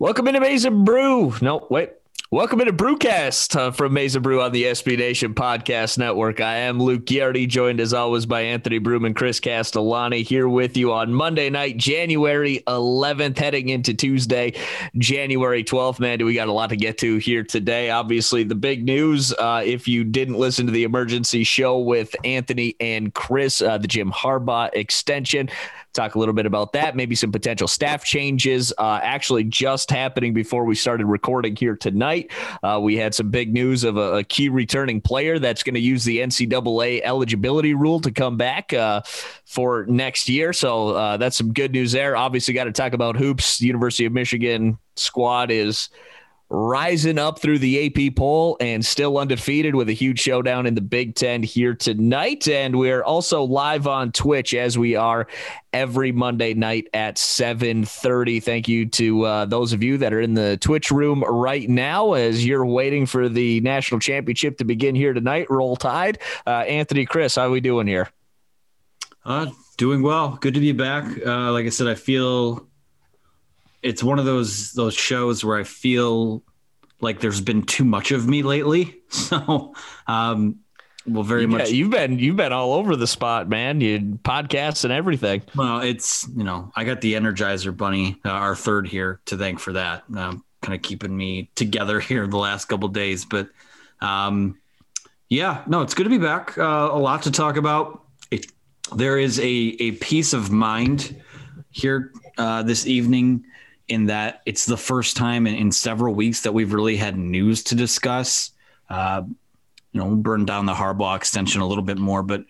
Welcome into n Brew. No, wait. Welcome into Brewcast uh, from n Brew on the SB Nation Podcast Network. I am Luke Giardi, joined as always by Anthony Broom and Chris Castellani here with you on Monday night, January 11th, heading into Tuesday, January 12th. Man, do we got a lot to get to here today? Obviously, the big news, uh, if you didn't listen to the emergency show with Anthony and Chris, uh, the Jim Harbaugh extension, talk a little bit about that, maybe some potential staff changes uh, actually just happening before we started recording here tonight. Uh, we had some big news of a, a key returning player that's going to use the NCAA eligibility rule to come back uh, for next year. So uh, that's some good news there. Obviously, got to talk about hoops. University of Michigan squad is rising up through the AP poll and still undefeated with a huge showdown in the Big Ten here tonight. And we're also live on Twitch as we are every Monday night at 7:30. Thank you to uh, those of you that are in the Twitch room right now as you're waiting for the national championship to begin here tonight. Roll Tide. Uh, Anthony, Chris, how are we doing here? Uh, doing well. Good to be back. Uh, like I said, I feel it's one of those those shows where I feel like there's been too much of me lately. So, um, well, very much. you've been you've been all over the spot, man. You podcasts and everything. Well, it's you know I got the Energizer Bunny, uh, our third here, to thank for that. Um, kind of keeping me together here the last couple days, but um, yeah, no, it's good to be back. Uh, a lot to talk about. It, there is a a peace of mind here uh, this evening in that it's the first time in, in several weeks that we've really had news to discuss. Uh, you know, we'll burn down the Harbaugh extension a little bit more, but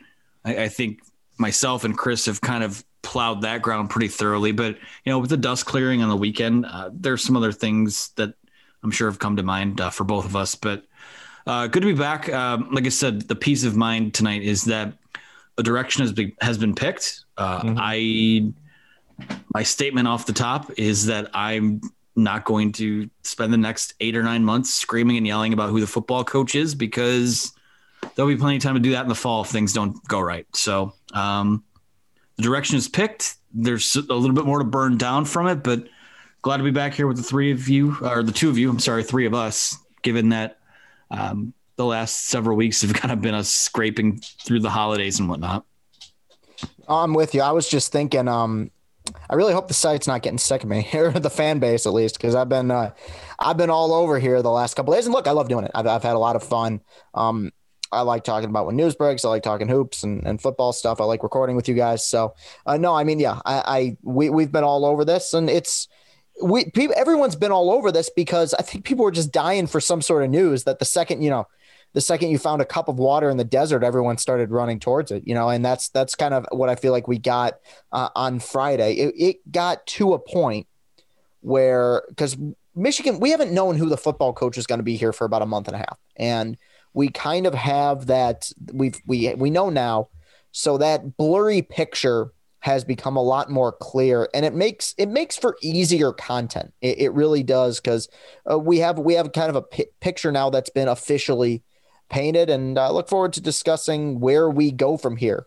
I, I think myself and Chris have kind of plowed that ground pretty thoroughly. But you know, with the dust clearing on the weekend, uh, there's some other things that I'm sure have come to mind uh, for both of us. But uh, good to be back. Um, like I said, the peace of mind tonight is that a direction has been has been picked. Uh, Mhm. I my statement off the top is that I'm not going to spend the next eight or nine months screaming and yelling about who the football coach is because there'll be plenty of time to do that in the fall if things don't go right. So um, the direction is picked. There's a little bit more to burn down from it, but glad to be back here with the three of you, or the two of you. I'm sorry, three of us. Given that um, the last several weeks have kind of been us scraping through the holidays and whatnot. I'm with you. I was just thinking, um, I really hope the site's not getting sick of me, or the fan base at least, because I've been, uh, I've been all over here the last couple days. And look, I love doing it. I've, I've had a lot of fun. Um, I like talking about when news breaks. I like talking hoops and, and football stuff. I like recording with you guys. So, uh, no, I mean, yeah, I, I we we've been all over this, and it's we people, everyone's been all over this because I think people were just dying for some sort of news that the second you know the second you found a cup of water in the desert, everyone started running towards it, you know, and that's that's kind of what I feel like we got uh, on Friday. It, it got to a point where because Michigan, we haven't known who the football coach is going to be here for about a month and a half, and we kind of have that we've we we know now, so that blurry picture has become a lot more clear and it makes it makes for easier content. It, it really does because uh, we have we have kind of a picture now that's been officially painted and uh, look forward to discussing where we go from here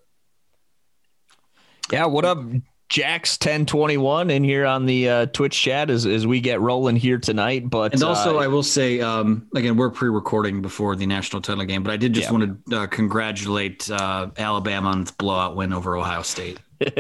Yeah, what up, Jax ten twenty one in here on the uh, Twitch chat as as we get rolling here tonight. But And also, uh, I will say, um, again, we're pre-recording before the national title game, but I did just Yeah. want to uh, congratulate uh, Alabama on its blowout win over Ohio State.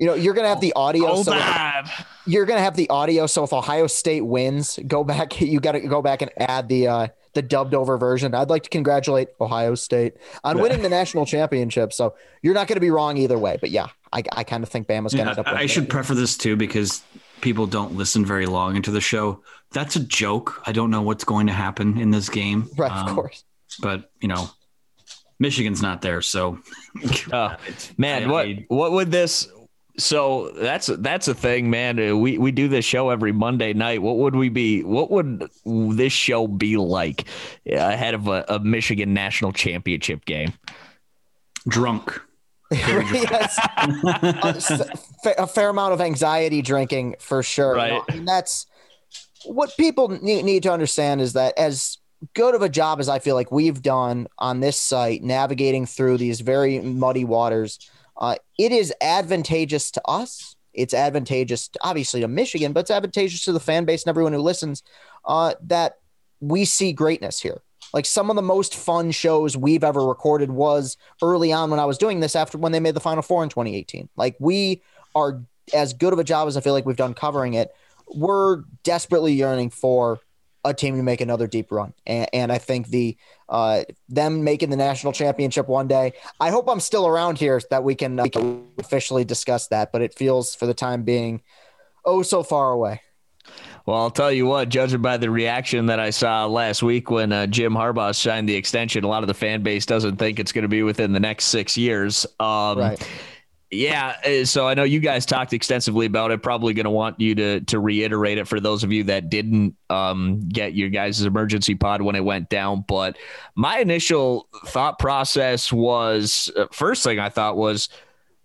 you know you're gonna have the audio hold so on. you're gonna have the audio so if ohio state wins go back you gotta go back and add the uh the dubbed over version i'd like to congratulate ohio state on winning the national championship so you're not gonna be wrong either way but yeah i, I kind of think bama's gonna Yeah, end up I, I should it. preface this too because people don't listen very long into the show. That's a joke. I don't know what's going to happen in this game. right Um, of course But you know, Michigan's not there, so Oh, man, I- what I- what would this? So that's that's a thing, man. Uh, We we do this show every Monday night. What would we be? What would this show be like ahead of a, a Michigan national championship game? drunk. yes. a, s- a fair amount of anxiety drinking for sure. Right. No, I mean, that's what people need, need to understand is that as good of a job as I feel like we've done on this site, navigating through these very muddy waters, uh, it is advantageous to us it's advantageous, to, obviously, to Michigan, but it's advantageous to the fan base and everyone who listens uh, that we see greatness here. Like some of the most fun shows we've ever recorded was early on when I was doing this after when they made the Final Four in 2018. Like we are as good of a job as I feel like we've done covering it. We're desperately yearning for a team to make another deep run. And, and I think the uh, them making the national championship one day. I hope I'm still around here that we can, uh, we can officially discuss that. But it feels for the time being oh so far away. Well, I'll tell you what, judging by the reaction that I saw last week when uh, Jim Harbaugh signed the extension, a lot of the fan base doesn't think it's going to be within the next six years. Um, right. Yeah, uh, so I know you guys talked extensively about it. Probably going to want you to to reiterate it for those of you that didn't um, get your guys' emergency pod when it went down. But my initial thought process was uh, first thing I thought was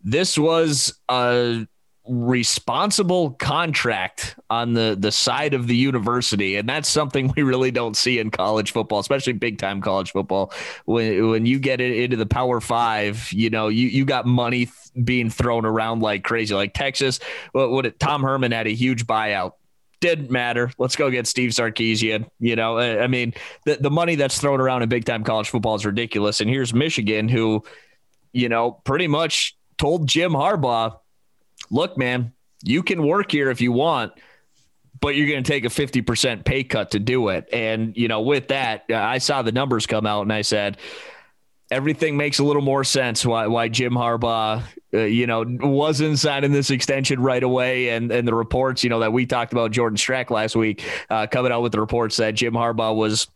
this was a responsible contract on the the side of the university and that's something we really don't see in college football especially big time college football when when you get it into the power 5 you know you you got money th- being thrown around like crazy like Texas what, what it, Tom Herman had a huge buyout didn't matter. Let's go get Steve Sarkisian. You know, I mean, the, the money that's thrown around in big time college football is ridiculous. And here's Michigan, who, you know, pretty much told Jim Harbaugh, look, man, you can work here if you want, but you're going to take a 50% pay cut to do it. And, you know, with that, I saw the numbers come out and I said, everything makes a little more sense why, why Jim Harbaugh, uh, you know, wasn't signing this extension right away. And, and the reports, you know, that we talked about Jordan Strack last week, uh, coming out with the reports that Jim Harbaugh was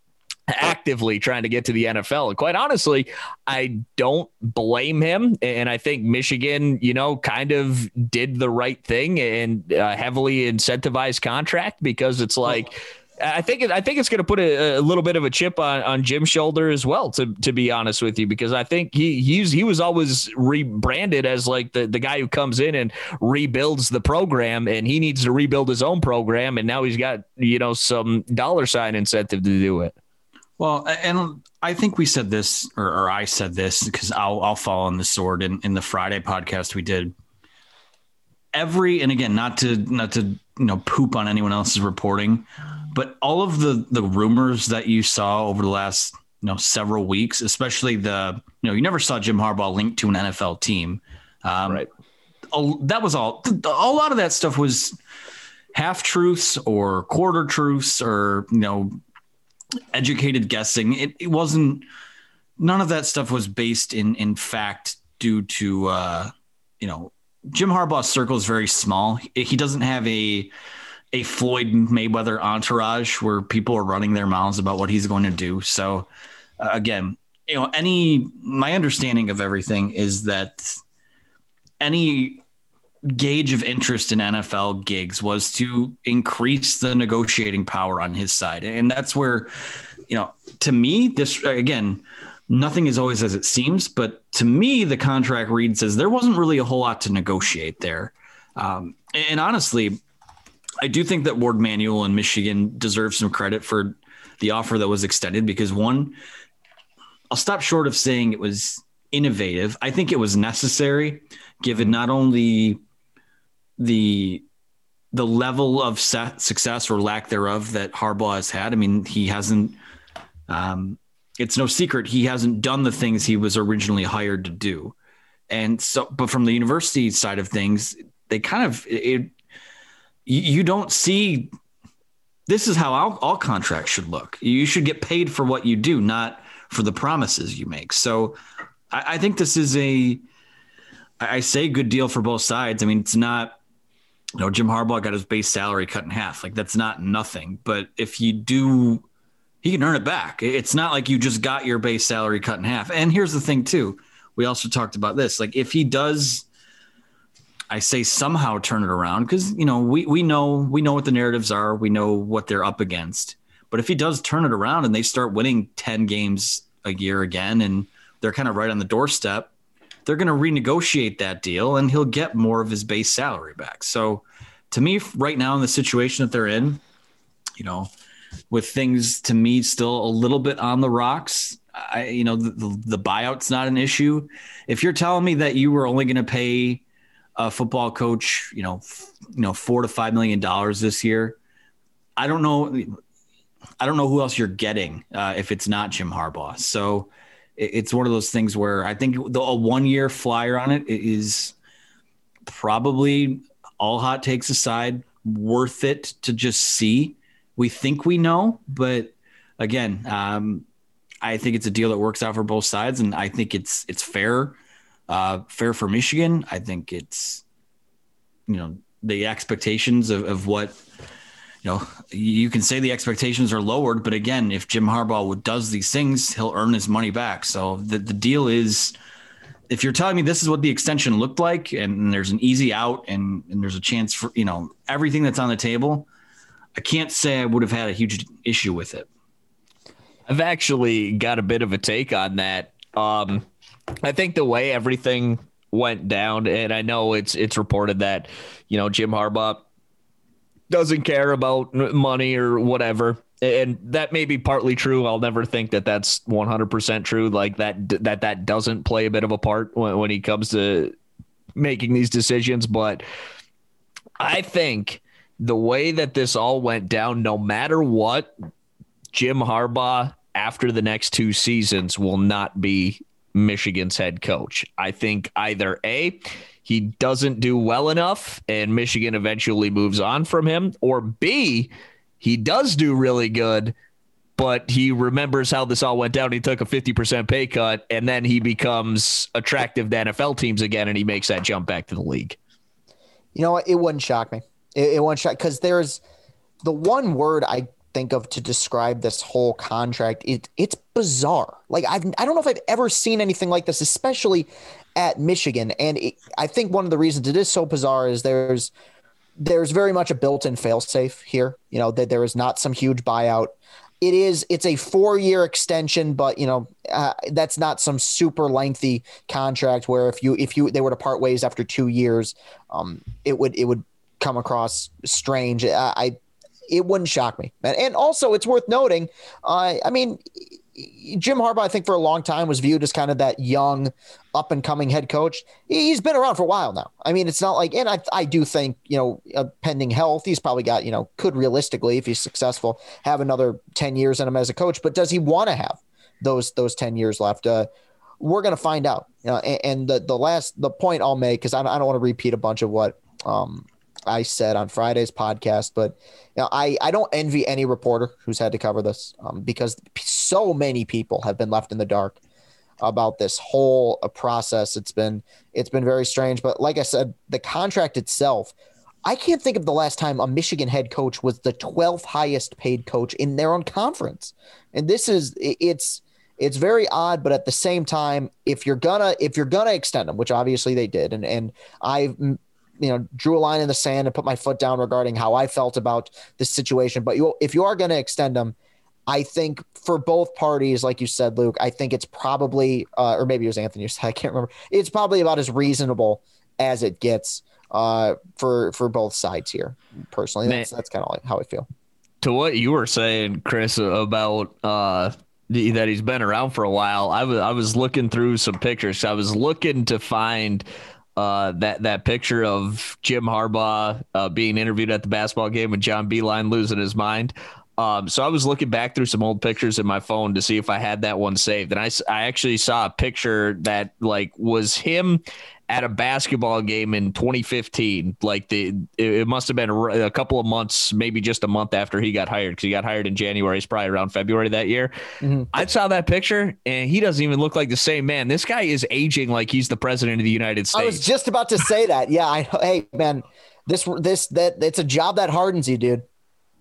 actively trying to get to the NFL. And quite honestly, I don't blame him. And I think Michigan, you know, kind of did the right thing and uh, heavily incentivized contract because it's like. I think it, I think it's going to put a, a, little bit of a chip on, on Jim's shoulder as well. To to be honest with you, because I think he he's he was always rebranded as like the, the guy who comes in and rebuilds the program, and he needs to rebuild his own program, and now he's got you know some dollar sign incentive to do it. Well, and I think we said this, or, or I said this, because I'll I'll fall on the sword in, in the Friday podcast we did. Every and again, not to not to you know poop on anyone else's reporting, but all of the the rumors that you saw over the last you know several weeks, especially the you know you never saw Jim Harbaugh linked to an NFL team, um, right? that was all. A lot of that stuff was half truths or quarter truths or you know educated guessing. It, it wasn't none of that stuff was based in in fact due to uh, you know Jim Harbaugh's circle is very small. He doesn't have a a Floyd Mayweather entourage where people are running their mouths about what he's going to do. So uh, again, you know, any my understanding of everything is that any gauge of interest in NFL gigs was to increase the negotiating power on his side. And that's where, you know, to me, this again, nothing is always as it seems, but to me, the contract read says there wasn't really a whole lot to negotiate there. Um, and honestly, I do think that Warde Manuel in Michigan deserves some credit for the offer that was extended because one, I'll stop short of saying it was innovative. I think it was necessary given not only the the level of success or lack thereof that Harbaugh has had. I mean, he hasn't. Um, it's no secret he hasn't done the things he was originally hired to do, and so. But from the university side of things, they kind of it. You don't see. This is how all, all contracts should look. You should get paid for what you do, not for the promises you make. So, I, I think this is a. I say good deal for both sides. I mean, it's not you know, Jim Harbaugh got his base salary cut in half. Like that's not nothing. But if you do, he can earn it back. It's not like you just got your base salary cut in half. And here's the thing too. We also talked about this. Like if he does, I say somehow turn it around because you know we we know we know what the narratives are. We know what they're up against. But if he does turn it around and they start winning ten games a year again, and they're kind of right on the doorstep, they're going to renegotiate that deal and he'll get more of his base salary back. So to me, right now in the situation that they're in, you know, with things to me still a little bit on the rocks, I, you know, the, the, buyout's not an issue. If you're telling me that you were only going to pay a football coach, you know, f- you know, four to five million dollars this year. I don't know. I don't know who else you're getting uh, if it's not Jim Harbaugh. So it's one of those things where I think the, a one year flyer on it is probably all hot takes aside worth it to just see. We think we know, but again, um, I think it's a deal that works out for both sides, and I think it's it's fair, uh, fair for Michigan. I think it's you know the expectations of, of what you know you can say the expectations are lowered, but again, if Jim Harbaugh does these things, he'll earn his money back. So the the deal is. If you're telling me this is what the extension looked like, and there's an easy out, and, and there's a chance for you know everything that's on the table, I can't say I would have had a huge issue with it. I've actually got a bit of a take on that. Um, I think the way everything went down, and I know it's it's reported that you know Jim Harbaugh doesn't care about money or whatever, and that may be partly true. I'll never think that that's 100% true. Like that that that doesn't play a bit of a part when, when he comes to making these decisions, but I think the way that this all went down, no matter what, Jim Harbaugh after the next two seasons will not be Michigan's head coach. I think either A, he doesn't do well enough and Michigan eventually moves on from him, or B, he does do really good, but he remembers how this all went down. He took a 50% pay cut and then he becomes attractive to NFL teams again and he makes that jump back to the league. You know what? It wouldn't shock me. It, it wouldn't shock because there's the one word I think of to describe this whole contract. It it's bizarre. Like I've I don't know if I've ever seen anything like this, especially at Michigan. And it, I think one of the reasons it is so bizarre is there's there's very much a built-in failsafe here. You know that there is not some huge buyout. It is it's a four-year extension, but you know uh, that's not some super lengthy contract where if you if you they were to part ways after two years, um, it would it would come across strange. I, I it wouldn't shock me. And also, it's worth noting. Uh, I mean, Jim Harbaugh, I think for a long time was viewed as kind of that young, up and coming head coach. He's been around for a while now. I mean, it's not like, and I, I do think, you know, uh, pending health, he's probably got, you know, could realistically, if he's successful, have another 10 years in him as a coach. But does he want to have those, those 10 years left? Uh, we're going to find out. Know, and, and, the, the last, the point I'll make, because I, I don't want to repeat a bunch of what um, I said on Friday's podcast, but you know, I, I don't envy any reporter who's had to cover this um, because so many people have been left in the dark about this whole uh, process. It's been it's been very strange, but like I said, the contract itself, I can't think of the last time a Michigan head coach was the 12th highest paid coach in their own conference. And this is it's it's very odd, but at the same time, if you're gonna if you're gonna extend them, which obviously they did, and and I you know drew a line in the sand and put my foot down regarding how I felt about this situation. But you, if you are going to extend them, I think for both parties, like you said, Luke, I think it's probably, uh, or maybe it was Anthony. I can't remember. It's probably about as reasonable as it gets uh, for for both sides here. Personally, that's, that's kind of like how I feel. To what you were saying, Chris, about uh, that he's been around for a while. I was I was looking through some pictures. I was looking to find uh, that that picture of Jim Harbaugh uh, being interviewed at the basketball game and John Beilein losing his mind. Um, so I was looking back through some old pictures in my phone to see if I had that one saved, and I, I actually saw a picture that like was him at a basketball game in 2015. Like the it must have been a couple of months, maybe just a month after he got hired because he got hired in January. It's probably around February that year. Mm-hmm. I saw that picture and he doesn't even look like the same man. This guy is aging like he's the president of the United States. I was just about to say that. Yeah, I hey man, this this that it's a job that hardens you, dude.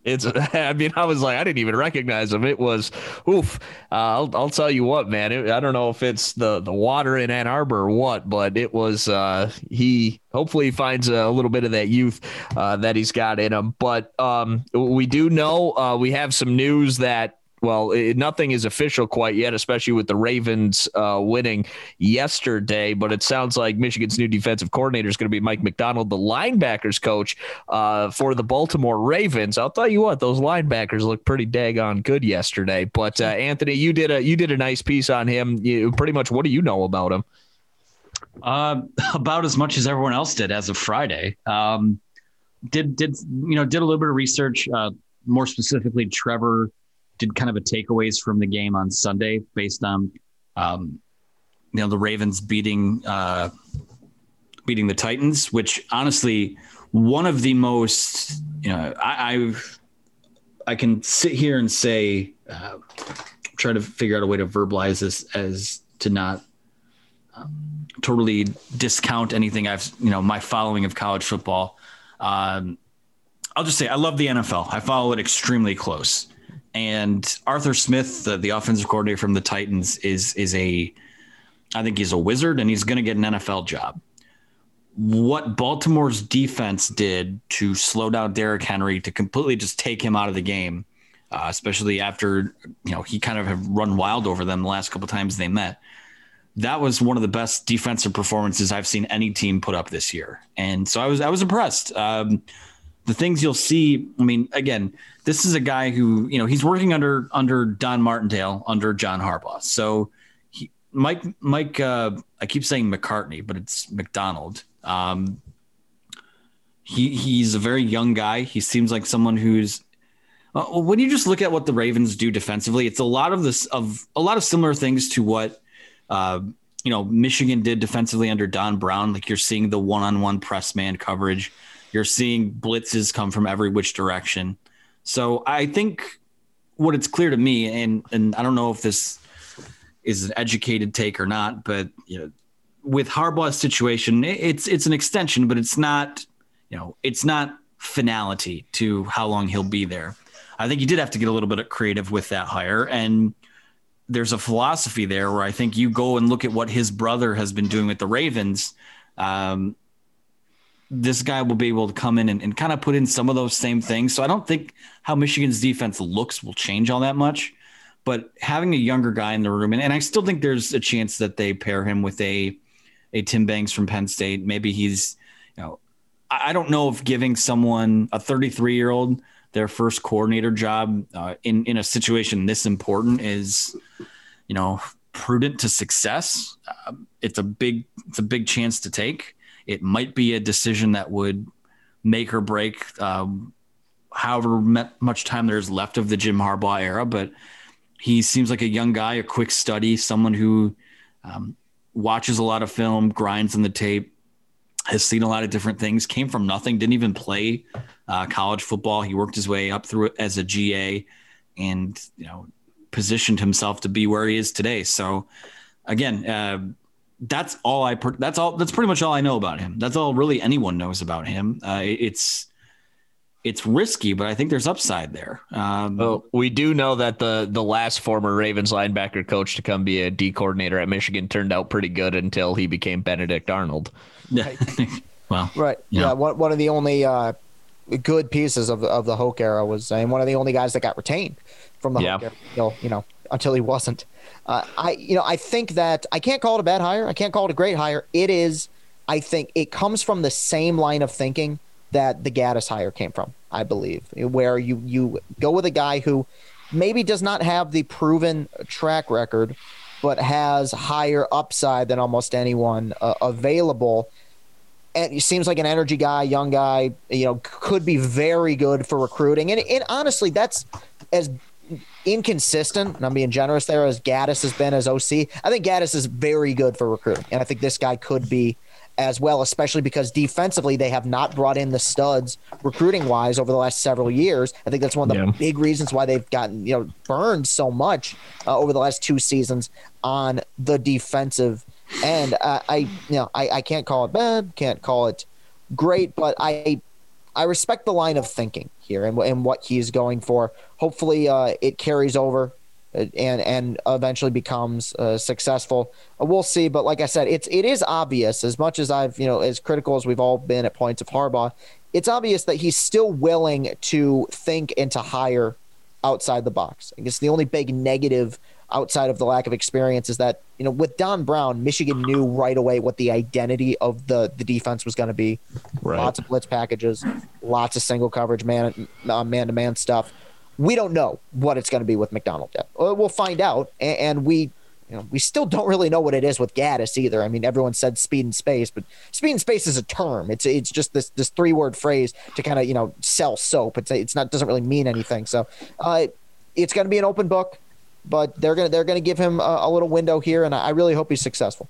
It's, I mean, I was like, I didn't even recognize him. It was, oof. Uh, I'll, I'll tell you what, man. It, I don't know if it's the, the water in Ann Arbor or what, but it was, uh, he hopefully finds a little bit of that youth, uh, that he's got in him. But, um, we do know, uh, we have some news that well, it, nothing is official quite yet, especially with the Ravens uh, winning yesterday. But it sounds like Michigan's new defensive coordinator is going to be Mike Macdonald, the linebackers coach uh, for the Baltimore Ravens. I'll tell you what; those linebackers look pretty daggone good yesterday. But uh, Anthony, you did a you did a nice piece on him. You, pretty much, what do you know about him? Uh, about as much as everyone else did as of Friday. Um, did did you know did a little bit of research. Uh, more specifically, Trevor did kind of a takeaways from the game on Sunday based on um, you know the Ravens beating uh, beating the Titans, which honestly one of the most you know I I've, I can sit here and say uh, try to figure out a way to verbalize this as to not um, totally discount anything I've you know my following of college football. Um, I'll just say I love the NFL. I follow it extremely close. And Arthur Smith, the, the offensive coordinator from the Titans, is is a I think he's a wizard and he's going to get an NFL job. What Baltimore's defense did to slow down Derrick Henry to completely just take him out of the game, uh, especially after you know he kind of have run wild over them the last couple times they met. That was one of the best defensive performances I've seen any team put up this year, and so I was I was impressed. Um, the things you'll see. I mean, again, this is a guy who you know he's working under under Don Martindale under John Harbaugh. So he, Mike Mike uh, I keep saying McCartney, but it's Macdonald. Um, he he's a very young guy. He seems like someone who's uh, when you just look at what the Ravens do defensively, it's a lot of this of a lot of similar things to what uh, you know Michigan did defensively under Don Brown. Like you're seeing the one-on-one press man coverage. You're seeing blitzes come from every which direction. So I think what it's clear to me, and and I don't know if this is an educated take or not, but you know, with Harbaugh's situation, it's it's an extension, but it's not, you know, it's not finality to how long he'll be there. I think you did have to get a little bit creative with that hire, and there's a philosophy there where I think you go and look at what his brother has been doing with the Ravens. Um, this guy will be able to come in and, and kind of put in some of those same things. So I don't think how Michigan's defense looks will change all that much. But having a younger guy in the room, and, and I still think there's a chance that they pair him with a a Tim Banks from Penn State. Maybe he's, you know, I, I don't know if giving someone a 33 year old their first coordinator job uh, in in a situation this important is, you know, prudent to success. Uh, it's a big it's a big chance to take. It might be a decision that would make or break um, however much time there's left of the Jim Harbaugh era. But he seems like a young guy, a quick study, someone who um, watches a lot of film, grinds on the tape, has seen a lot of different things, came from nothing, didn't even play uh, college football. He worked his way up through it as a GA and, you know, positioned himself to be where he is today. So, again, uh, that's all I. Per- that's all. That's pretty much all I know about him. That's all really anyone knows about him. Uh, it's it's risky, but I think there's upside there. Um, well, we do know that the the last former Ravens linebacker coach to come be a D coordinator at Michigan turned out pretty good until he became Benedict Arnold. Yeah. well, right. Yeah. yeah. One, one of the only uh, good pieces of, of the Hoke era was, and one of the only guys that got retained from the yeah. Hoke era, you know, until he wasn't. Uh, I, you know, I think that I can't call it a bad hire. I can't call it a great hire. It is, I think, it comes from the same line of thinking that the Gattis hire came from. I believe, where you you go with a guy who maybe does not have the proven track record, but has higher upside than almost anyone uh, available. And he seems like an energy guy, young guy. You know, could be very good for recruiting. And, and honestly, that's as inconsistent, and I'm being generous there, as Gattis has been as OC. I think Gattis is very good for recruiting, and I think this guy could be as well, especially because defensively they have not brought in the studs recruiting wise over the last several years. I think that's one of the yeah. big reasons why they've gotten you know burned so much uh, over the last two seasons on the defensive end. Uh, I you know I, I can't call it bad, can't call it great, but I I respect the line of thinking here and, and what he's going for. Hopefully, uh, it carries over uh, and and eventually becomes uh, successful. Uh, we'll see, but like I said, it's it is obvious. As much as I've you know as critical as we've all been at points of Harbaugh, it's obvious that he's still willing to think and to hire outside the box. I guess the only big negative outside of the lack of experience is that you know with Don Brown, Michigan knew right away what the identity of the the defense was going to be. Right. Lots of blitz packages, lots of single coverage, man uh, man to man stuff. We don't know what it's going to be with Macdonald yet. We'll find out, and we you know, we still don't really know what it is with Gattis either. I mean, everyone said speed and space, but speed and space is a term. It's it's just this this three word phrase to kind of you know sell soap. It's it's not doesn't really mean anything. So uh, it's going to be an open book, but they're gonna they're gonna give him a, a little window here, and I really hope he's successful.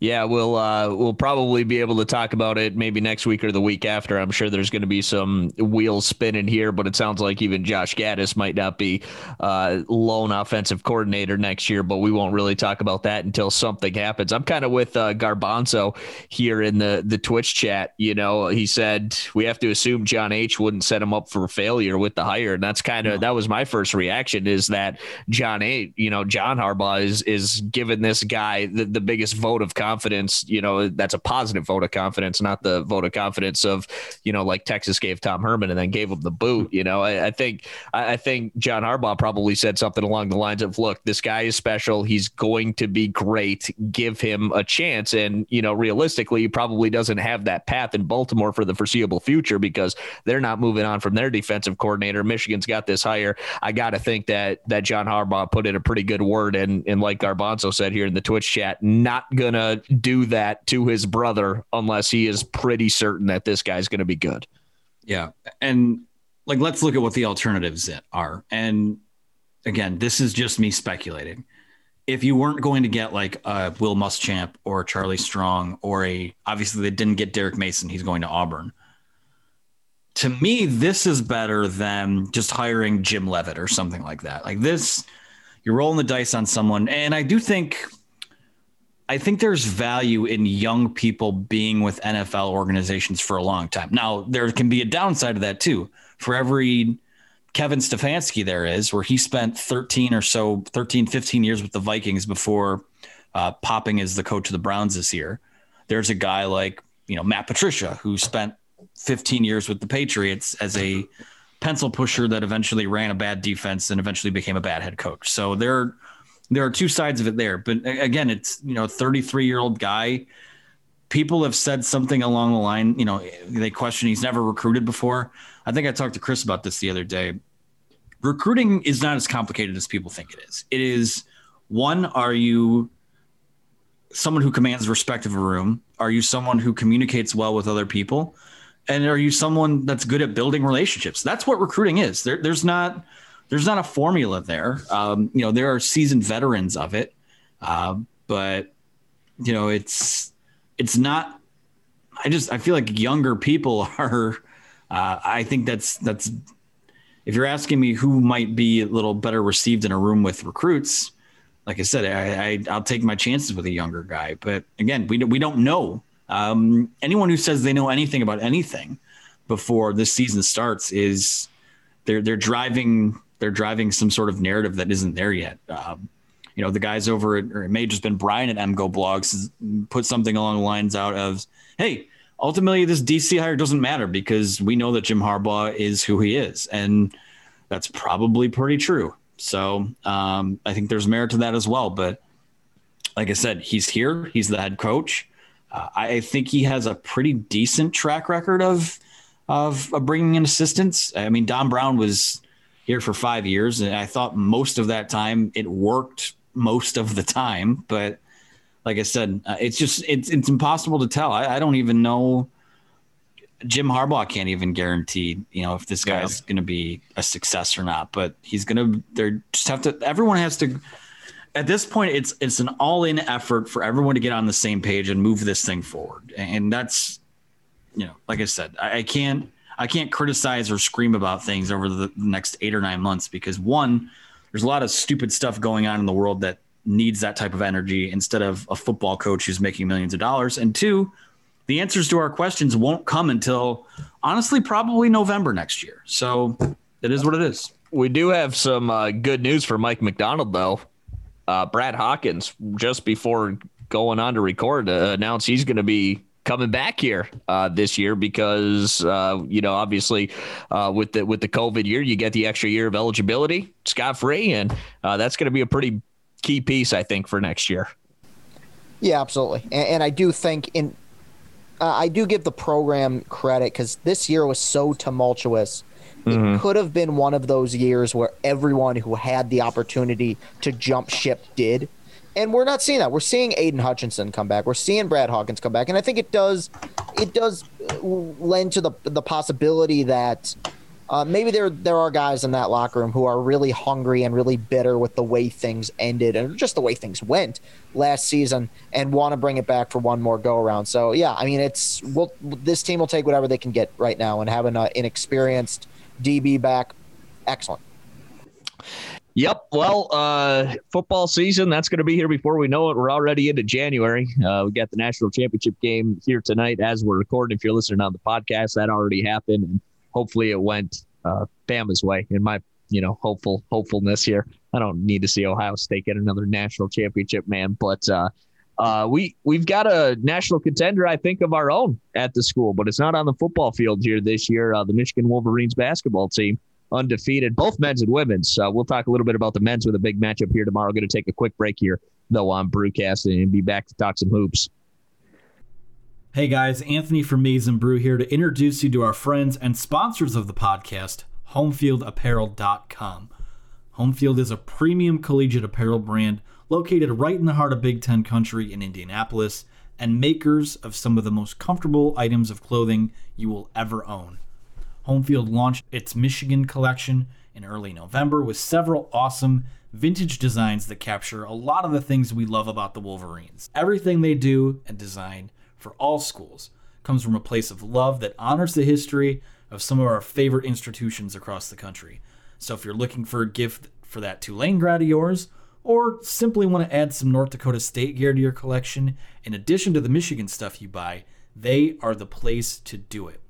Yeah, we'll uh, we'll probably be able to talk about it maybe next week or the week after. I'm sure there's going to be some wheels spinning here, but it sounds like even Josh Gattis might not be uh, lone offensive coordinator next year. But we won't really talk about that until something happens. I'm kind of with uh, Garbanzo here in the the Twitch chat. You know, he said we have to assume John H wouldn't set him up for failure with the hire, and that's kind of no. that was my first reaction is that John H. You know, John Harbaugh is is giving this guy the, the biggest vote of confidence confidence, you know, that's a positive vote of confidence, not the vote of confidence of, you know, like Texas gave Tom Herman and then gave him the boot. You know, I, I think I, I think John Harbaugh probably said something along the lines of, "Look, this guy is special. He's going to be great. Give him a chance." And you know, realistically, he probably doesn't have that path in Baltimore for the foreseeable future because they're not moving on from their defensive coordinator. Michigan's got this hire. I got to think that that John Harbaugh put in a pretty good word, and and like Garbanzo said here in the Twitch chat, not gonna do that to his brother unless he is pretty certain that this guy's going to be good. Yeah. And like, let's look at what the alternatives are. And again, this is just me speculating. If you weren't going to get like a Will Muschamp or Charlie Strong or a, obviously they didn't get Derek Mason, he's going to Auburn. To me, this is better than just hiring Jim Leavitt or something like that. Like this, you're rolling the dice on someone. And I do think I think there's value in young people being with NFL organizations for a long time. Now, there can be a downside to that too. For every Kevin Stefanski there is, where he spent 13 or so, 13, 15 years with the Vikings before uh, popping as the coach of the Browns this year. There's a guy like, you know, Matt Patricia, who spent 15 years with the Patriots as a pencil pusher that eventually ran a bad defense and eventually became a bad head coach. So there there are two sides of it there. But again, it's you know, 33 year old guy. People have said something along the line, you know, they question he's never recruited before. I think I talked to Chris about this the other day. Recruiting is not as complicated as people think it is. It is one, are you someone who commands respect of a room? Are you someone who communicates well with other people? And are you someone that's good at building relationships? That's what recruiting is. There, there's not there's not a formula there. Um, you know, there are seasoned veterans of it, uh, but you know, it's it's not. I just I feel like younger people are. Uh, I think that's that's. If you're asking me who might be a little better received in a room with recruits, like I said, I, I will take my chances with a younger guy. But again, we we don't know. Um, anyone who says they know anything about anything before this season starts is they're they're driving they're driving some sort of narrative that isn't there yet. Um, you know, the guys over at, or it may just been Brian at MGO Blogs put something along the lines out of, hey, ultimately this DC hire doesn't matter because we know that Jim Harbaugh is who he is. And that's probably pretty true. So um, I think there's merit to that as well. But like I said, he's here, he's the head coach. Uh, I think he has a pretty decent track record of, of, of bringing in assistants. I mean, Don Brown was here for five years, and I thought most of that time it worked most of the time. But like I said, uh, it's just it's it's impossible to tell. I, I, don't even know. Jim Harbaugh can't even guarantee, you know, if this guy's yeah. going to be a success or not. But he's going to. They're just have to. Everyone has to. At this point, it's it's an all in effort for everyone to get on the same page and move this thing forward. And that's, you know, like I said, I, I can't I can't criticize or scream about things over the next eight or nine months because one, there's a lot of stupid stuff going on in the world that needs that type of energy instead of a football coach who's making millions of dollars. And two, the answers to our questions won't come until honestly probably November next year. So it is what it is. We do have some uh, good news for Mike Macdonald though. Uh, Brad Hawkins just before going on to record uh, announced he's going to be coming back here uh, this year because uh, you know obviously uh, with the with the COVID year you get the extra year of eligibility scot free and uh, that's going to be a pretty key piece I think for next year. Yeah, absolutely, and, and I do think in uh, I do give the program credit because this year was so tumultuous. Mm-hmm. It could have been one of those years where everyone who had the opportunity to jump ship did and we're not seeing that. We're seeing Aidan Hutchinson come back. We're seeing Brad Hawkins come back, and I think it does it does uh, lend to the the possibility that uh, maybe there there are guys in that locker room who are really hungry and really bitter with the way things ended and just the way things went last season and want to bring it back for one more go around. So yeah, I mean it's we'll, this team will take whatever they can get right now and having an inexperienced DB back, excellent. Yep. Well, uh, football season, that's going to be here before we know it. We're already into January. Uh, we got the national championship game here tonight as we're recording. If you're listening on the podcast, that already happened. And hopefully it went uh, Bama's way in my, you know, hopeful hopefulness here. I don't need to see Ohio State get another national championship, man. But uh, uh, we we've got a national contender, I think, of our own at the school, but it's not on the football field here this year. Uh, the Michigan Wolverines basketball team undefeated, both men's and women's. So we'll talk a little bit about the men's with a big matchup here tomorrow. Going to take a quick break here, though, on Brewcast and be back to talk some hoops. Hey guys, Anthony from Maize n Brew here to introduce you to our friends and sponsors of the podcast, HomefieldApparel.com. Homefield is a premium collegiate apparel brand located right in the heart of Big Ten country in Indianapolis and makers of some of the most comfortable items of clothing you will ever own. Homefield launched its Michigan collection in early November with several awesome vintage designs that capture a lot of the things we love about the Wolverines. Everything they do and design for all schools comes from a place of love that honors the history of some of our favorite institutions across the country. So if you're looking for a gift for that Tulane grad of yours, or simply want to add some North Dakota State gear to your collection, in addition to the Michigan stuff you buy, they are the place to do it.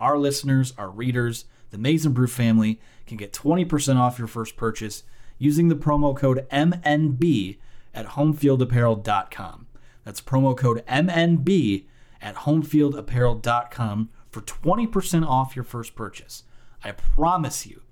Our listeners, our readers, the Maize n Brew family can get 20% off your first purchase using the promo code MNB at homefieldapparel.com. That's promo code MNB at homefieldapparel.com for 20% off your first purchase. I promise you,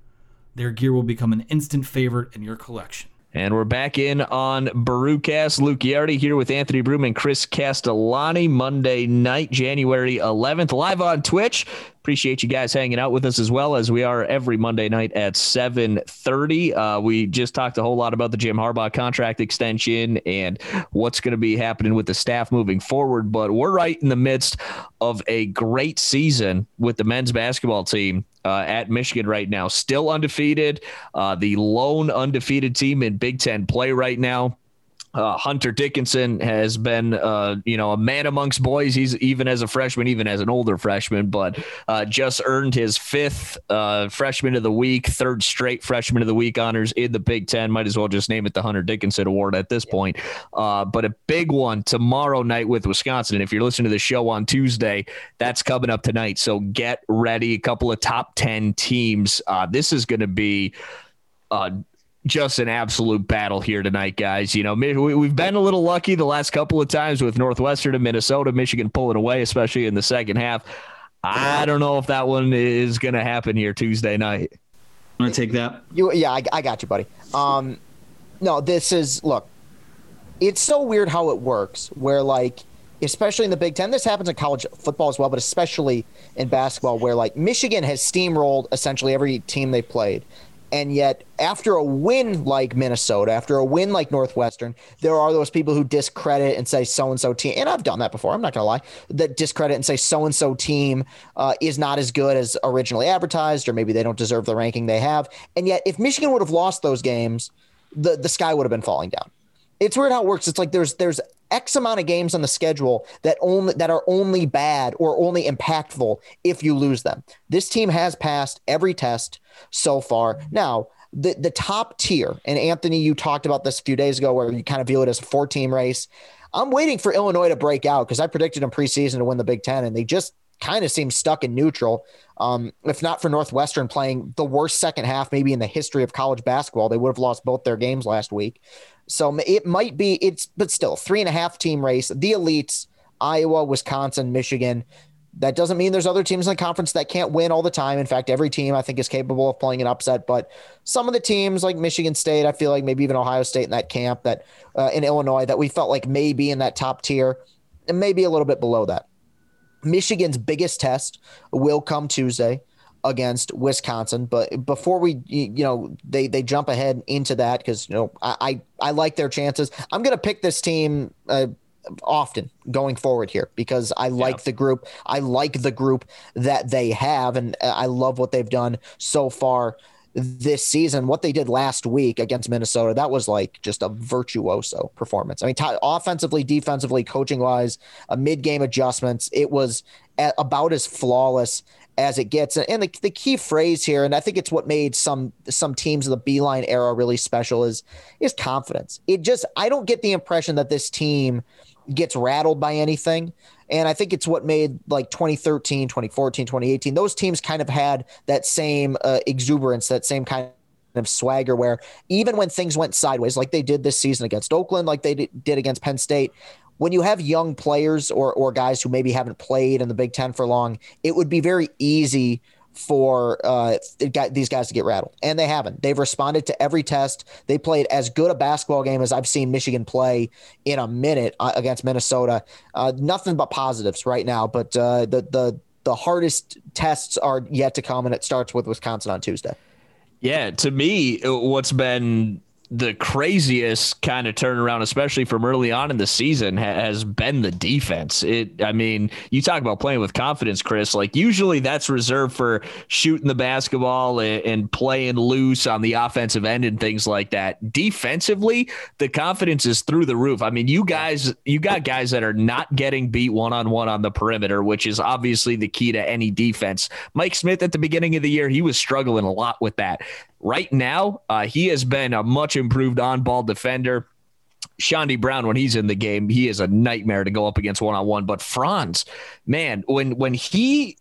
their gear will become an instant favorite in your collection. And we're back in on Brewcast. Luke Yardy here with Anthony Broom and Chris Castellani. Monday night, January 11th, live on Twitch. Appreciate you guys hanging out with us as well as we are every Monday night at 7:30. Uh, we just talked a whole lot about the Jim Harbaugh contract extension and what's going to be happening with the staff moving forward. But we're right in the midst of a great season with the men's basketball team uh, at Michigan right now, still undefeated, uh, the lone undefeated team in Big Ten play right now. Uh, Hunter Dickinson has been, uh, you know, a man amongst boys. He's even as a freshman, even as an older freshman, but uh, just earned his fifth uh, freshman of the week, third straight freshman of the week honors in the Big Ten. Might as well just name it the Hunter Dickinson Award at this point. Uh, but a big one tomorrow night with Wisconsin. And if you're listening to the show on Tuesday, that's coming up tonight. So get ready. A couple of top 10 teams. Uh, this is going to be. Uh, just an absolute battle here tonight, guys. You know, we've been a little lucky the last couple of times with Northwestern and Minnesota, Michigan pulling away, especially in the second half. I don't know if that one is going to happen here Tuesday night. I'm going to take that. You, yeah, I, I got you, buddy. Um, no, this is look. It's so weird how it works, where like, especially in the Big Ten, this happens in college football as well, but especially in basketball, where like Michigan has steamrolled essentially every team they played. And yet, after a win like Minnesota, after a win like Northwestern, there are those people who discredit and say so and so team. And I've done that before. I'm not going to lie. That discredit and say so and so team uh, is not as good as originally advertised, or maybe they don't deserve the ranking they have. And yet, if Michigan would have lost those games, the, the sky would have been falling down. It's weird how it works. It's like there's there's X amount of games on the schedule that only that are only bad or only impactful if you lose them. This team has passed every test so far. Now, the the top tier, and Anthony, you talked about this a few days ago where you kind of view it as a four team race. I'm waiting for Illinois to break out because I predicted them preseason to win the Big Ten, and they just kind of seems stuck in neutral. Um, if not for Northwestern playing the worst second half maybe in the history of college basketball, they would have lost both their games last week. So it might be it's, but still three and a half team race. The elites: Iowa, Wisconsin, Michigan. That doesn't mean there's other teams in the conference that can't win all the time. In fact, every team I think is capable of playing an upset. But some of the teams like Michigan State, I feel like maybe even Ohio State in that camp, that uh, in Illinois, that we felt like maybe in that top tier, and maybe a little bit below that. Michigan's biggest test will come Tuesday. against Wisconsin. But before we, you know, they they jump ahead into that because you know I, I, I like their chances. I'm going to pick this team. Uh, often going forward here because I like yeah. the group. I like the group that they have, and I love what they've done so far this season. What they did last week against Minnesota, that was like just a virtuoso performance. I mean, t- offensively, defensively, coaching wise, a mid game adjustments, it was about as flawless as it gets. And the, the key phrase here, and I think it's what made some some teams of the Beilein era really special, is is confidence. It just I don't get the impression that this team gets rattled by anything. And I think it's what made like 2013, 2014, 2018, those teams kind of had that same uh, exuberance, that same kind of swagger where even when things went sideways, like they did this season against Oakland, like they did against Penn State, when you have young players or, or guys who maybe haven't played in the Big Ten for long, it would be very easy for uh, these guys to get rattled, and they haven't. They've responded to every test. They played as good a basketball game as I've seen Michigan play in a minute uh, against Minnesota. Uh, nothing but positives right now, but uh, the the the hardest tests are yet to come, and it starts with Wisconsin on Tuesday. Yeah, to me, what's been the craziest kind of turnaround, especially from early on in the season, has been the defense. It, I mean, you talk about playing with confidence, Chris. Like usually that's reserved for shooting the basketball and, and playing loose on the offensive end and things like that. Defensively, the confidence is through the roof. I mean, you guys, you got guys that are not getting beat one on one on the perimeter, which is obviously the key to any defense. Mike Smith at the beginning of the year, he was struggling a lot with that. Right now, uh, he has been a much improved on ball defender. Chaundee Brown, when he's in the game, he is a nightmare to go up against one on one. But Franz, man, when when he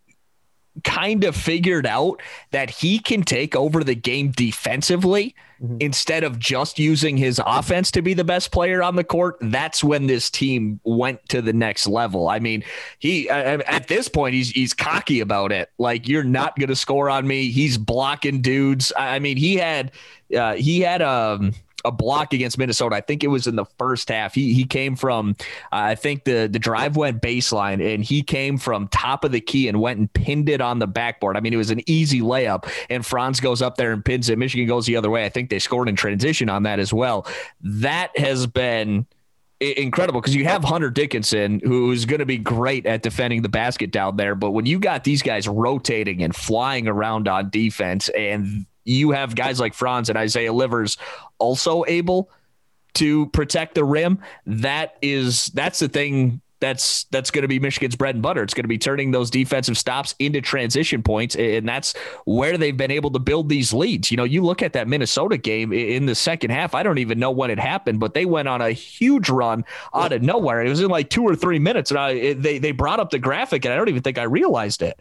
kind of figured out that he can take over the game defensively mm-hmm. instead of just using his offense to be the best player on the court, that's when this team went to the next level. I mean, he at this point he's he's cocky about it. Like you're not going to score on me. He's blocking dudes. I mean, he had uh, he had um a block against Minnesota. I think it was in the first half. He he came from uh, I think the the drive went baseline and he came from top of the key and went and pinned it on the backboard. I mean, it was an easy layup and Franz goes up there and pins it. Michigan goes the other way. I think they scored in transition on that as well. That has been incredible because you have Hunter Dickinson, who's going to be great at defending the basket down there. But when you got these guys rotating and flying around on defense, and you have guys like Franz and Isaiah Livers also able to protect the rim, that is that's the thing that's that's going to be Michigan's bread and butter. It's going to be turning those defensive stops into transition points, and that's where they've been able to build these leads. You know, you look at that Minnesota game in the second half. I don't even know when it happened, but they went on a huge run out of nowhere. It was in like two or three minutes, and I they they brought up the graphic, and I don't even think I realized it.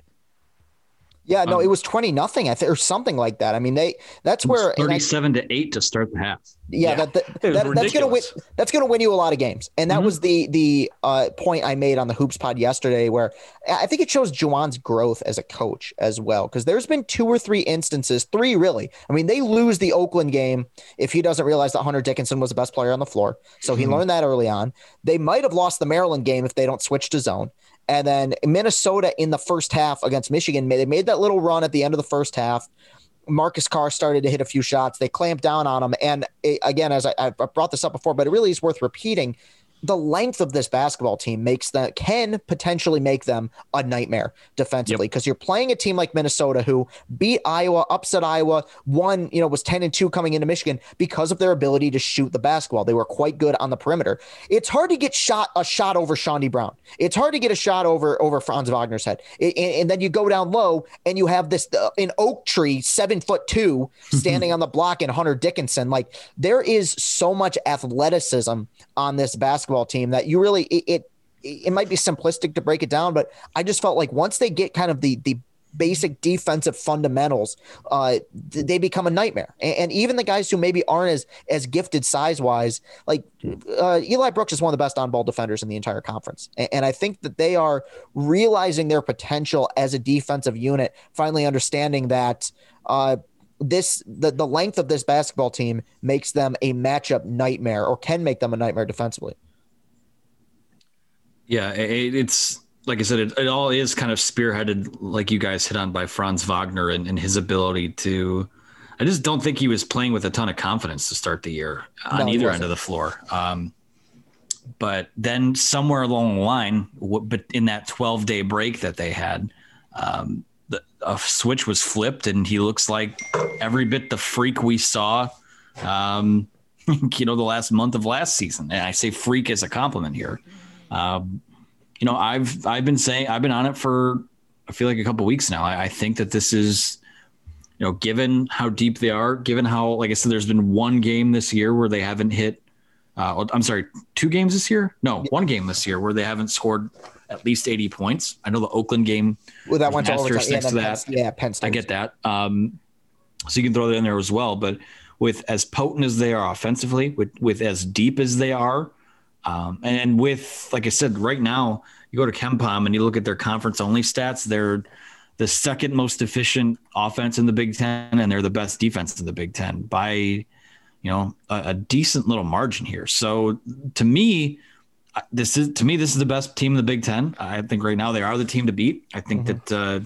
Yeah, no, um, it was twenty nothing, I think, or something like that. I mean, they that's where thirty-seven I, to eight to start the half. Yeah, yeah. that, that, that that's gonna win. That's gonna win you a lot of games, and that mm-hmm. was the the uh, point I made on the hoops pod yesterday, where I think it shows Juwan's growth as a coach as well, because there's been two or three instances, three really. I mean, they lose the Oakland game if he doesn't realize that Hunter Dickinson was the best player on the floor, so he mm-hmm. learned that early on. They might have lost the Maryland game if they don't switch to zone. And then Minnesota in the first half against Michigan, they made that little run at the end of the first half. Marcus Carr started to hit a few shots. They clamped down on him. And it, again, as I, I brought this up before, but it really is worth repeating the length of this basketball team makes that can potentially make them a nightmare defensively because yep. you're playing a team like Minnesota who beat Iowa, upset Iowa, one, you know, was 10 and 2 coming into Michigan because of their ability to shoot the basketball. They were quite good on the perimeter. It's hard to get shot a shot over Chaundee Brown. It's hard to get a shot over over Franz Wagner's head. It, and, and, then you go down low and you have this uh, an oak tree, seven foot two, standing on the block and Hunter Dickinson. Like there is so much athleticism on this basketball basketball team that you really it, it it might be simplistic to break it down, but I just felt like once they get kind of the the basic defensive fundamentals, uh, they become a nightmare. And, and, even the guys who maybe aren't as as gifted size wise, like uh, Eli Brooks is one of the best on ball defenders in the entire conference. And, and, I think that they are realizing their potential as a defensive unit, finally understanding that. Uh, this the, the length of this basketball team makes them a matchup nightmare or can make them a nightmare defensively. Yeah, it, it's like I said, it, it all is kind of spearheaded, like you guys hit on, by Franz Wagner and, and his ability to. I just don't think he was playing with a ton of confidence to start the year on No, either end of the floor. Um, but then somewhere along the line, but in that 12 day break that they had, um, the, a switch was flipped, and he looks like every bit the freak we saw, um, you know, the last month of last season. And I say freak as a compliment here. Um, you know, I've I've been saying I've been on it for I feel like a couple weeks now. I, I think that this is, you know, given how deep they are, given how like I said, there's been one game this year where they haven't hit. Uh, I'm sorry, two games this year? No, one game this year where they haven't scored at least 80 points. I know the Oakland game Well, that went Asterisk overtime. Yeah, to that. Penn- yeah, Penn State. I get that. Um, so you can throw that in there as well. But with as potent as they are offensively, with with as deep as they are, um, and with like I said, right now you go to KenPom and you look at their conference only stats. They're the second most efficient offense in the Big Ten, and they're the best defense in the Big Ten by you know a, a decent little margin here. So to me. This is to me. This is the best team in the Big Ten. I think right now they are the team to beat. I think that uh,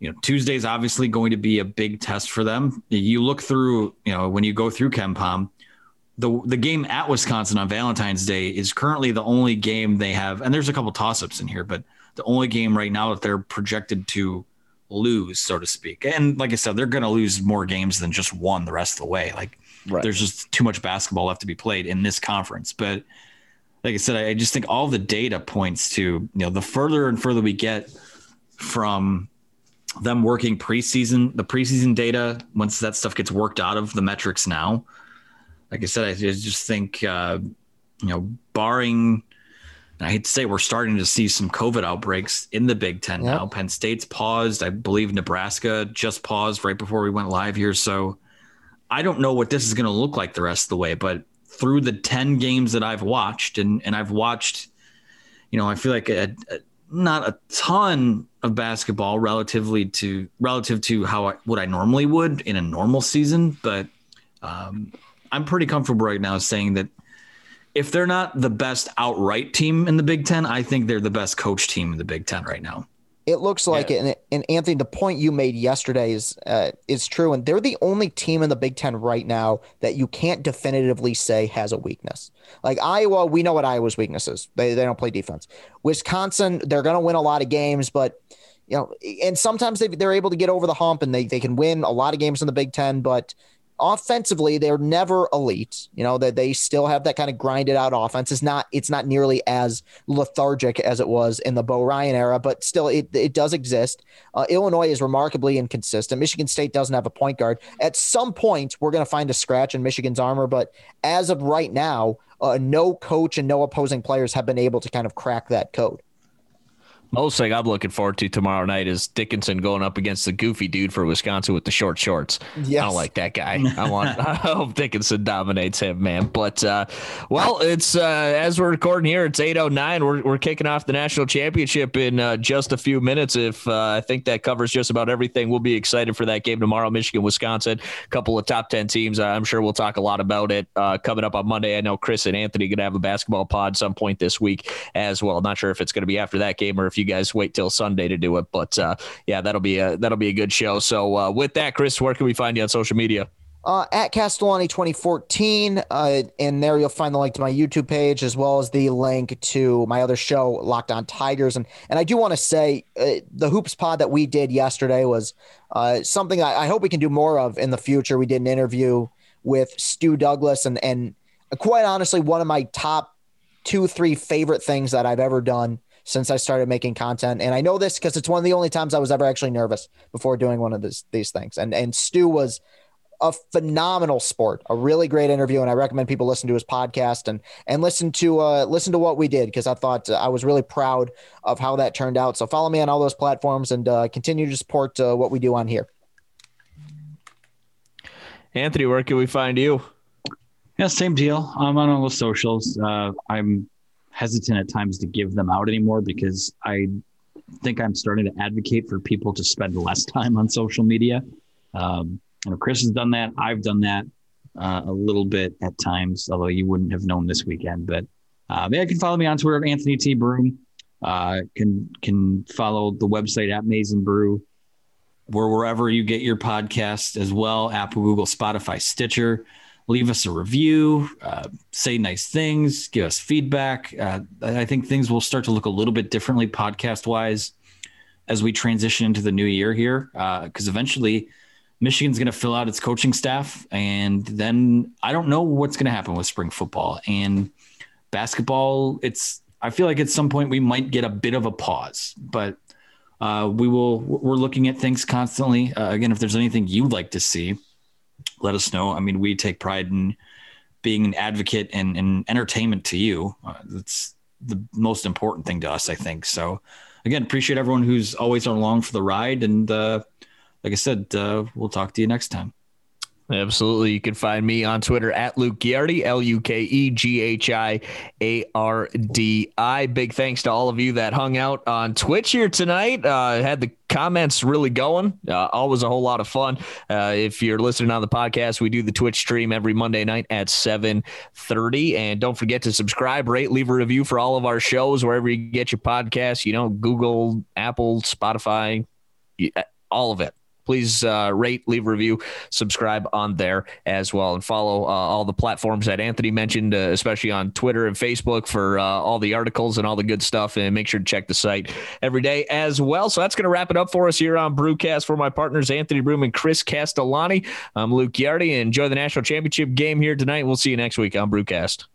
you know Tuesday is obviously going to be a big test for them. You look through, you know, when you go through KenPom, the the game at Wisconsin on Valentine's Day is currently the only game they have, and there's a couple toss ups in here, but the only game right now that they're projected to lose, so to speak. And like I said, they're going to lose more games than just one the rest of the way. Like Right. there's just too much basketball left to be played in this conference. But like I said, I just think all the data points to you know the further and further we get from them working preseason, the preseason data, once that stuff gets worked out of the metrics now, like I said, I just think, uh, you know, barring I hate to say we're starting to see some COVID outbreaks in the Big Ten Yep. now. Penn State's paused. I believe Nebraska just paused right before we went live here. So I don't know what this is going to look like the rest of the way, but through the 10 games that I've watched, and, and I've watched, you know, I feel like a, a, not a ton of basketball relatively to relative to how I, what I normally would in a normal season, but um, I'm pretty comfortable right now saying that if they're not the best outright team in the Big Ten, I think they're the best coach team in the Big Ten right now. It looks like it. And, and Anthony, the point you made yesterday is uh, is true. And they're the only team in the Big Ten right now that you can't definitively say has a weakness. Like Iowa, we know what Iowa's weakness is. They, they don't play defense. Wisconsin, they're going to win a lot of games, but you know, and sometimes they, they're able to get over the hump and they, they can win a lot of games in the Big Ten, but offensively they're never elite. You know that they still have that kind of grinded out offense. It's not it's not nearly as lethargic as it was in the bo ryan era but still it, it does exist. Uh, illinois is remarkably inconsistent. Michigan state doesn't have a point guard. At some point we're going to find a scratch in michigan's armor but as of right now uh, no coach and no opposing players have been able to kind of crack that code Most thing I'm looking forward to tomorrow night is Dickinson going up against the goofy dude for Wisconsin with the short shorts. I don't like that guy. I want. I hope Dickinson dominates him, man. But uh, well, it's uh, as we're recording here, it's 8:09. We're we're kicking off the national championship in uh, just a few minutes. If uh, I think that covers just about everything, we'll be excited for that game tomorrow. Michigan, Wisconsin, a couple of top 10 teams. I'm sure we'll talk a lot about it uh, coming up on Monday. I know Chris and Anthony going to have a basketball pod some point this week as well. Not sure if it's going to be after that game or if you guys wait till Sunday to do it. But uh, yeah, that'll be a that'll be a good show. So uh, with that, Chris, where can we find you on social media? uh, at Castellani 2014. Uh, and there you'll find the link to my YouTube page as well as the link to my other show, Locked On Tigers. And and I do want to say uh, the hoops pod that we did yesterday was uh, something I, I hope we can do more of in the future. We did an interview with Stu Douglas, and and quite honestly, one of my top two, three favorite things that I've ever done since I started making content. And I know this because it's one of the only times I was ever actually nervous before doing one of this, these things. And and Stu was a phenomenal sport, a really great interview, and I recommend people listen to his podcast and and listen to uh, listen to what we did because I thought uh, I was really proud of how that turned out. So follow me on all those platforms and uh, continue to support uh, what we do on here. Anthony, where can we find you? Yeah, same deal. I'm on all the socials. Uh, I'm hesitant at times to give them out anymore because I think I'm starting to advocate for people to spend less time on social media. Um, you know, Chris has done that. I've done that uh, a little bit at times, although you wouldn't have known this weekend. But uh, yeah, you can follow me on Twitter at Anthony T. Broom. Uh, can can follow the website at Maize n Brew, or wherever you get your podcast as well. Apple, Google, Spotify, Stitcher. Leave us a review. Uh, say nice things. Give us feedback. Uh, I think things will start to look a little bit differently podcast wise as we transition into the new year here, because uh, eventually Michigan's going to fill out its coaching staff, and then I don't know what's going to happen with spring football and basketball. It's I feel like at some point we might get a bit of a pause, but uh, we will. We're looking at things constantly. Uh, again, if there's anything you'd like to see, let us know. I mean, we take pride in being an advocate and, and entertainment to you. Uh, that's the most important thing to us, I think. So, again, appreciate everyone who's always along for the ride, and uh, like I said, uh, we'll talk to you next time. Absolutely. You can find me on Twitter at Luke Ghiardi, L U K E G H I A R D I. Big thanks to all of you that hung out on Twitch here tonight. Uh, had the comments really going. Uh, always a whole lot of fun. Uh, if you're listening on the podcast, we do the Twitch stream every Monday night at 7:30. And don't forget to subscribe, rate, leave a review for all of our shows wherever you get your podcasts. You know, Google, Apple, Spotify, all of it please uh, rate, leave a review, subscribe on there as well, and follow uh, all the platforms that Anthony mentioned, uh, especially on Twitter and Facebook for uh, all the articles and all the good stuff. And make sure to check the site every day as well. So that's going to wrap it up for us here on Brewcast for my partners, Anthony Broom and Chris Castellani. I'm Luke Ghiardi. Enjoy the national championship game here tonight. We'll see you next week on Brewcast.